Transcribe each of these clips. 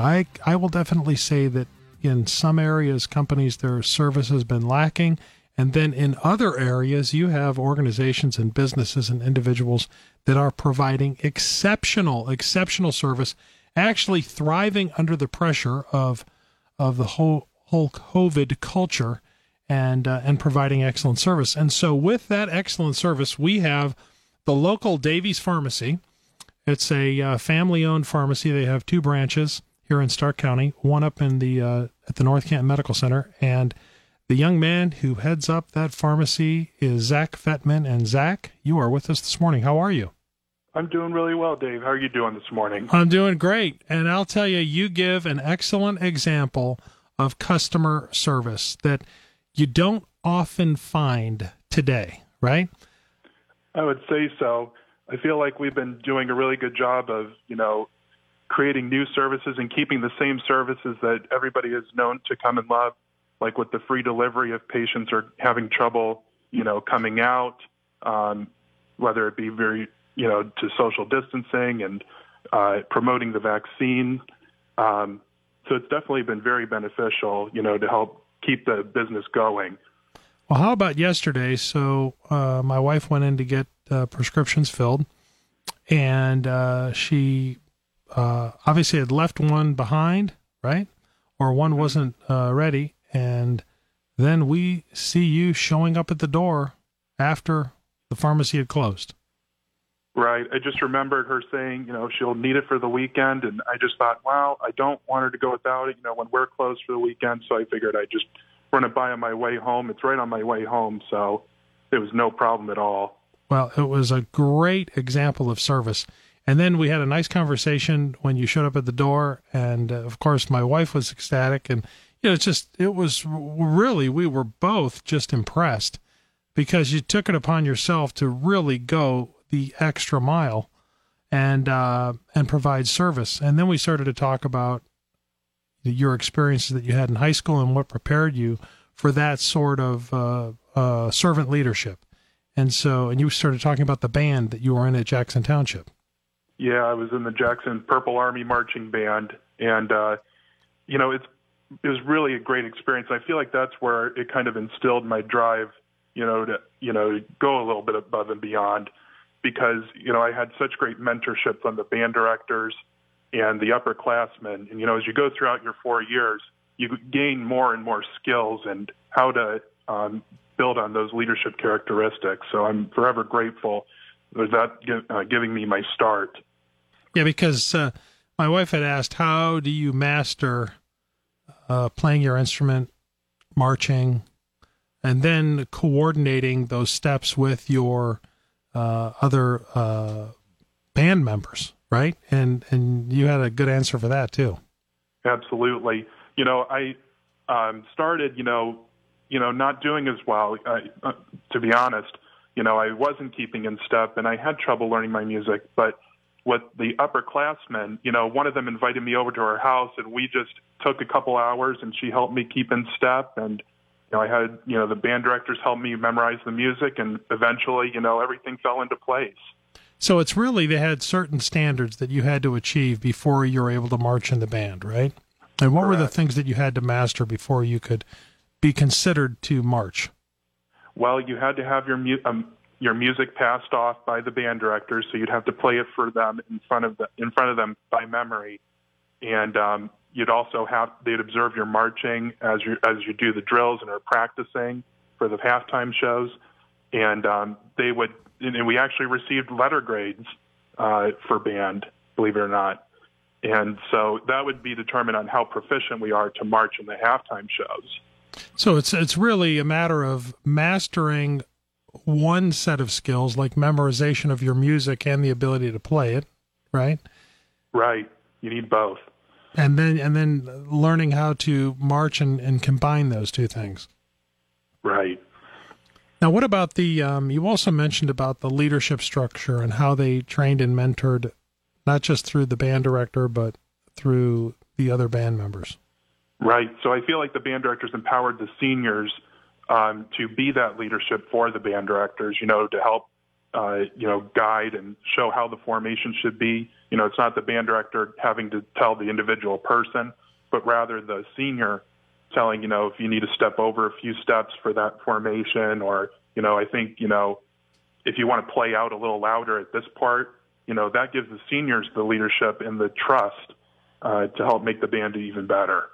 I I will definitely say that in some areas companies their service has been lacking and then in other areas you have organizations and businesses and individuals that are providing exceptional exceptional service actually thriving under the pressure of of the whole whole COVID culture and uh, and providing excellent service. And so with that excellent service, we have the local Davies Pharmacy. It's a uh, family-owned pharmacy. They have two branches here in Stark County, one up in the uh, at the North Canton Medical Center, and the young man who heads up that pharmacy is Zak Fettman. And Zak, you are with us this morning. How are you? I'm doing really well, Dave. How are you doing this morning? I'm doing great. And I'll tell you, you give an excellent example of customer service that you don't often find today, right? I would say so. I feel like we've been doing a really good job of, you know, creating new services and keeping the same services that everybody is known to come and love, like with the free delivery if patients are having trouble, you know, coming out, um, whether it be very, you know, to social distancing and uh, promoting the vaccine. Um, so it's definitely been very beneficial, you know, to help keep the business going. Well, how about yesterday? So uh, my wife went in to get uh, prescriptions filled, and uh, she uh, obviously had left one behind, right? Or one wasn't uh, ready, and then we see you showing up at the door after the pharmacy had closed. Right. I just remembered her saying, you know, she'll need it for the weekend, and I just thought, wow, I don't want her to go without it. You know, when we're closed for the weekend, so I figured I'd just run it by on my way home. It's right on my way home, so it was no problem at all. Well, it was a great example of service. And then we had a nice conversation when you showed up at the door, and uh, of course, my wife was ecstatic, and you know, it's just it was really we were both just impressed because you took it upon yourself to really go the extra mile and uh, and provide service. And then we started to talk about your experiences that you had in high school and what prepared you for that sort of uh, uh, servant leadership. And so, and you started talking about the band that you were in at Jackson Township. Yeah, I was in the Jackson Purple Army marching band, and uh, you know, it's it was really a great experience. I feel like that's where it kind of instilled my drive, you know, to you know go a little bit above and beyond, because you know I had such great mentorship from the band directors and the upperclassmen, and you know, as you go throughout your four years, you gain more and more skills and how to um, build on those leadership characteristics. So I'm forever grateful for that uh, giving me my start. Yeah, because uh, my wife had asked, how do you master uh, playing your instrument, marching, and then coordinating those steps with your uh, other uh, band members, right? And and you had a good answer for that too. Absolutely. You know, I um, started, you know, you know, not doing as well. Uh, to be honest, you know, I wasn't keeping in step, and I had trouble learning my music, but with the upperclassmen, you know, one of them invited me over to her house and we just took a couple hours and she helped me keep in step and you know, I had, you know, the band directors helped me memorize the music and eventually, you know, everything fell into place. So it's really they had certain standards that you had to achieve before you were able to march in the band, right? And what Correct. were the things that you had to master before you could be considered to march? Well, you had to have your mu- um, your music passed off by the band directors, so you'd have to play it for them in front of the, in front of them by memory, and um, you'd also have they'd observe your marching as you as you do the drills and are practicing for the halftime shows, and um, they would and we actually received letter grades uh, for band, believe it or not, and so that would be determined on how proficient we are to march in the halftime shows. So it's it's really a matter of mastering one set of skills like memorization of your music and the ability to play it, right? Right. You need both. And then and then learning how to march and, and combine those two things. Right. Now, what about the? Um, you also mentioned about the leadership structure and how they trained and mentored, not just through the band director, but through the other band members. Right. So I feel like the band directors empowered the seniors um, to be that leadership for the band directors. You know, to help, uh, you know, guide and show how the formation should be. You know, it's not the band director having to tell the individual person, but rather the senior telling, you know, if you need to step over a few steps for that formation, or, you know, I think, you know, if you want to play out a little louder at this part, you know, that gives the seniors the leadership and the trust uh, to help make the band even better.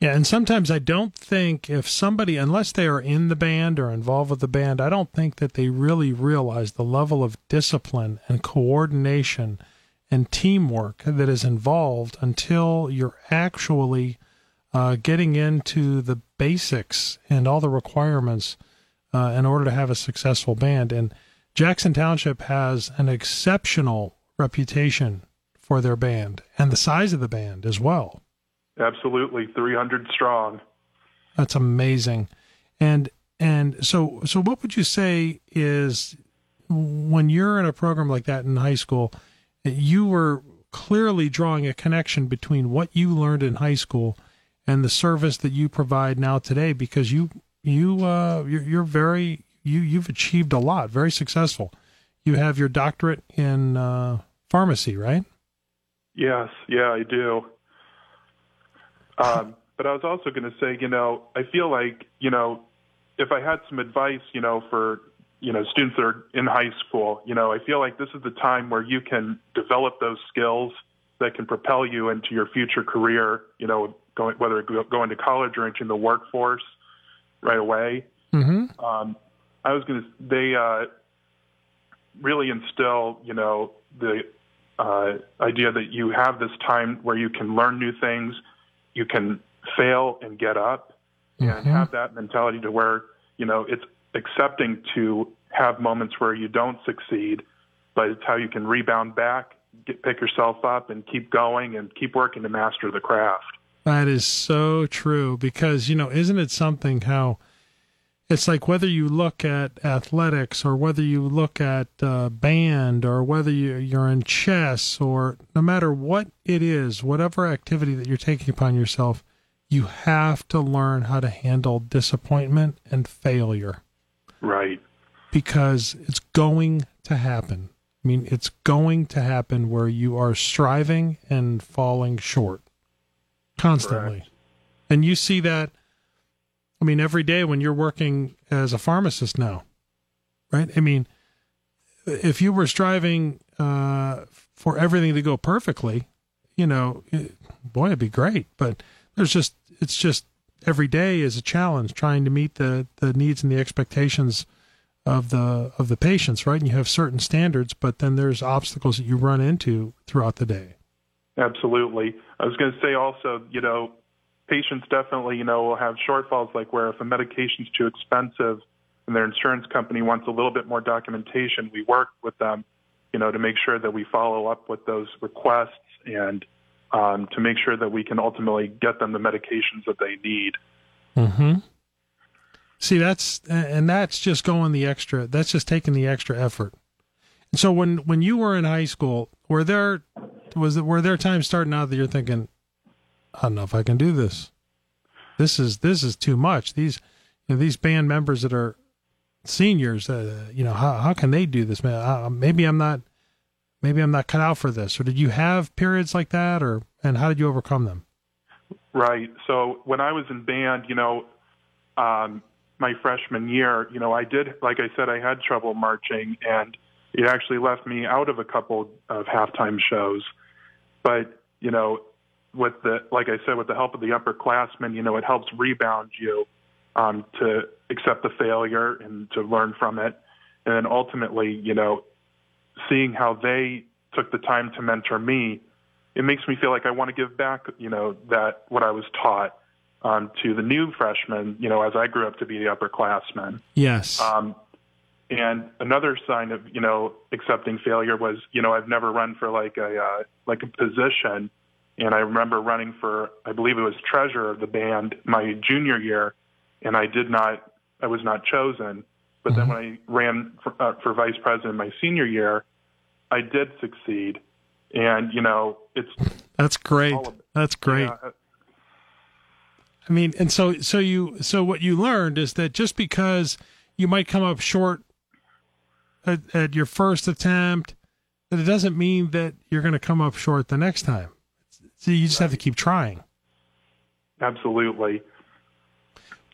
Yeah, and sometimes I don't think if somebody, unless they are in the band or involved with the band, I don't think that they really realize the level of discipline and coordination and teamwork that is involved until you're actually uh, getting into the basics and all the requirements uh, in order to have a successful band. And Jackson Township has an exceptional reputation for their band and the size of the band as well. Absolutely, 300 strong. That's amazing. And and so so what would you say is when you're in a program like that in high school, you were clearly drawing a connection between what you learned in high school and the service that you provide now today because you you uh you're, you're very you you've achieved a lot very successful. You have your doctorate in uh pharmacy right? Yes. Yeah i do um but i was also going to say you know i feel like you know if i had some advice you know for you know students that are in high school you know i feel like this is the time where you can develop those skills that can propel you into your future career you know going whether it go going to college or entering the workforce right away. Mm-hmm. Um, I was going to they uh, really instill you know the uh, idea that you have this time where you can learn new things, you can fail and get up, mm-hmm. and have that mentality to where you know it's accepting to have moments where you don't succeed, but it's how you can rebound back, get, pick yourself up, and keep going and keep working to master the craft. That is so true because, you know, isn't it something how it's like whether you look at athletics or whether you look at uh, band or whether you, you're in chess or no matter what it is, whatever activity that you're taking upon yourself, you have to learn how to handle disappointment and failure. Right. Because it's going to happen. I mean, it's going to happen where you are striving and falling short constantly. Correct. And you see that, I mean, every day when you're working as a pharmacist now, right? I mean, if you were striving uh, for everything to go perfectly, you know, it, boy, it'd be great. But there's just, it's just every day is a challenge trying to meet the, the needs and the expectations of the of the patients, right? And you have certain standards, but then there's obstacles that you run into throughout the day. Absolutely. I was going to say also, you know, patients definitely, you know, will have shortfalls like where if a medication's too expensive and their insurance company wants a little bit more documentation, we work with them, you know, to make sure that we follow up with those requests and um, to make sure that we can ultimately get them the medications that they need. Mm-hmm. See, that's and that's just going the extra. That's just taking the extra effort. And so when when you were in high school, were there was were there times starting out that you're thinking, I don't know if I can do this. This is this is too much. These you know, these band members that are seniors, uh, you know, how how can they do this? Man, maybe I'm not maybe I'm not cut out for this. Or did you have periods like that, or and how did you overcome them? Right. So when I was in band, you know, um, my freshman year, you know, I did, like I said, I had trouble marching, and it actually left me out of a couple of halftime shows. But you know, with the like I said, with the help of the upperclassmen, you know, it helps rebound you um, to accept the failure and to learn from it, and then ultimately, you know, seeing how they took the time to mentor me, it makes me feel like I want to give back, you know, that what I was taught um, to the new freshmen, you know, as I grew up to be the upperclassmen. Yes. Um, and another sign of you know accepting failure was you know I've never run for like a uh, like a position And I remember running for, I believe it was treasurer of the band my junior year, and I did not, I was not chosen. But mm-hmm. then when I ran for, uh, for vice president my senior year, I did succeed. And, you know, it's. That's great. That's great. Yeah, I mean, and so so you so what you learned is that just because you might come up short at, at your first attempt, that it doesn't mean that you're going to come up short the next time. So you just right. have to keep trying. Absolutely.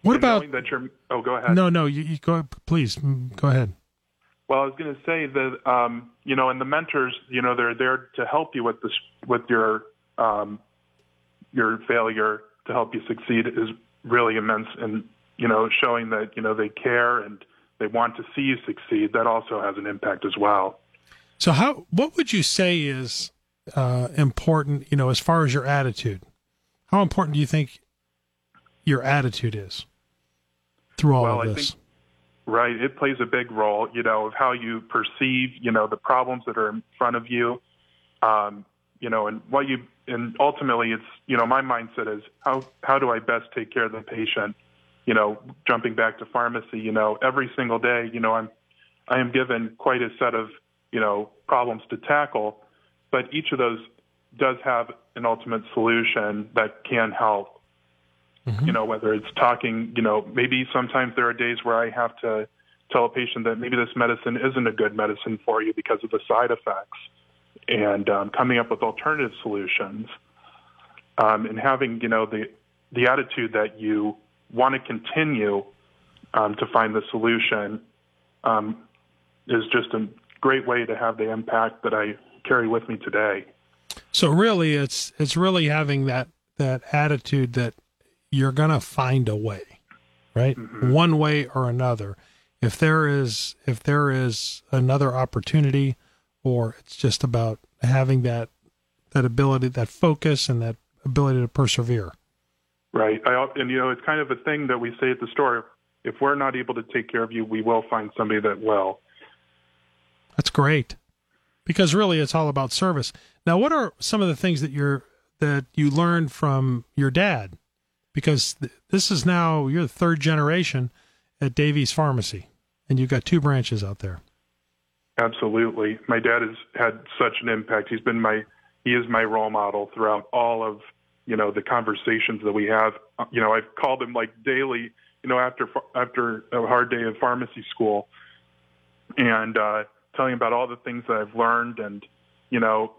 What and about that you're? Oh, go ahead. No, no, you, you go. Please mm, go ahead. Well, I was going to say that um, you know, and the mentors, you know, they're there to help you with this, with your um, your failure to help you succeed is really immense, and you know, showing that you know they care and they want to see you succeed. That also has an impact as well. So, how what would you say is uh, important? You know, as far as your attitude, how important do you think your attitude is through all well, of this? Think, right, it plays a big role. You know, of how you perceive, you know, the problems that are in front of you. Um, you know, and what you and ultimately, it's you know, my mindset is how how do I best take care of the patient? You know, jumping back to pharmacy, you know, every single day, you know, I'm I am given quite a set of you know problems to tackle, but each of those does have an ultimate solution that can help. Mm-hmm. You know, whether it's talking, you know, maybe sometimes there are days where I have to tell a patient that maybe this medicine isn't a good medicine for you because of the side effects and um, coming up with alternative solutions um, and having you know the the attitude that you want to continue um, to find the solution um, is just a great way to have the impact that I carry with me today. So really, it's it's really having that that attitude that you're going to find a way, right? Mm-hmm. One way or another. If there is if there is another opportunity or it's just about having that that ability, that focus, and that ability to persevere. Right. I, and you know, it's kind of a thing that we say at the store. If we're not able to take care of you, we will find somebody that will. That's great, because really, it's all about service. Now, what are some of the things that you're that you learned from your dad? Because th- this is now you're the third generation at Davies Pharmacy, and you've got two branches out there. Absolutely. My dad has had such an impact. He's been my he is my role model throughout all of, you know, the conversations that we have. You know, I've called him like daily, you know, after after a hard day of pharmacy school and uh telling about all the things that I've learned and you know,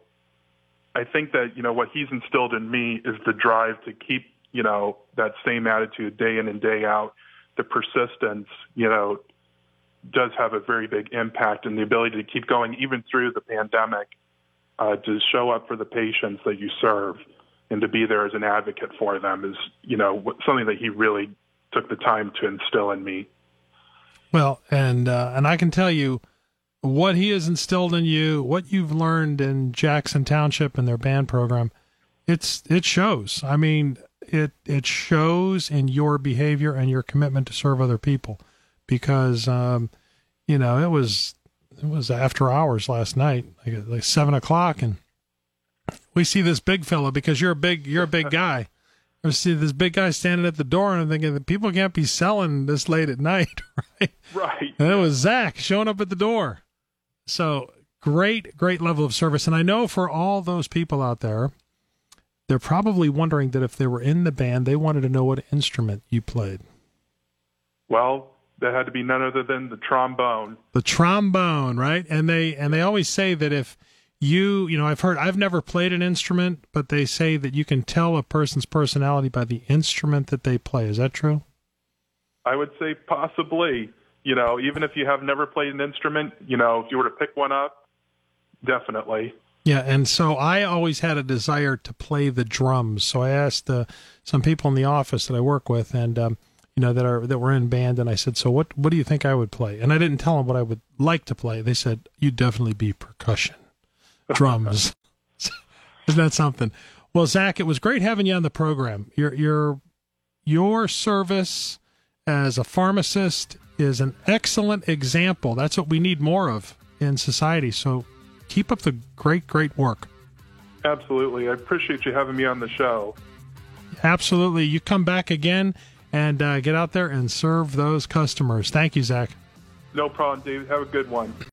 I think that, you know, what he's instilled in me is the drive to keep, you know, that same attitude day in and day out, the persistence, you know, does have a very big impact and the ability to keep going even through the pandemic uh, to show up for the patients that you serve and to be there as an advocate for them is you know something that he really took the time to instill in me. Well and uh, and i can tell you what he has instilled in you what you've learned in jackson township and their band program it's it shows i mean it it shows in your behavior and your commitment to serve other people because um, you know it was it was after hours last night, like like seven o'clock, and we see this big fella because you're a big you're a big guy. We see this big guy standing at the door, and I'm thinking that people can't be selling this late at night, right? Right. And it was Zak showing up at the door. So great, great level of service, and I know for all those people out there, they're probably wondering that if they were in the band, they wanted to know what instrument you played. Well, that had to be none other than the trombone. The trombone, right? And they and they always say that if you, you know, I've heard I've never played an instrument, but they say that you can tell a person's personality by the instrument that they play. Is that true? I would say possibly. You know, even if you have never played an instrument, you know, if you were to pick one up, definitely. Yeah, and so I always had a desire to play the drums. So I asked uh, some people in the office that I work with, and um, you know, that are that were in band, and I said, "So what? What do you think I would play?" And I didn't tell them what I would like to play. They said, "You'd definitely be percussion, drums." Isn't that something? Well, Zak, it was great having you on the program. Your your your service as a pharmacist is an excellent example. That's what we need more of in society. So keep up the great, great work. Absolutely. I appreciate you having me on the show. Absolutely. You come back again and uh, get out there and serve those customers. Thank you, Zak. No problem, Dave. Have a good one.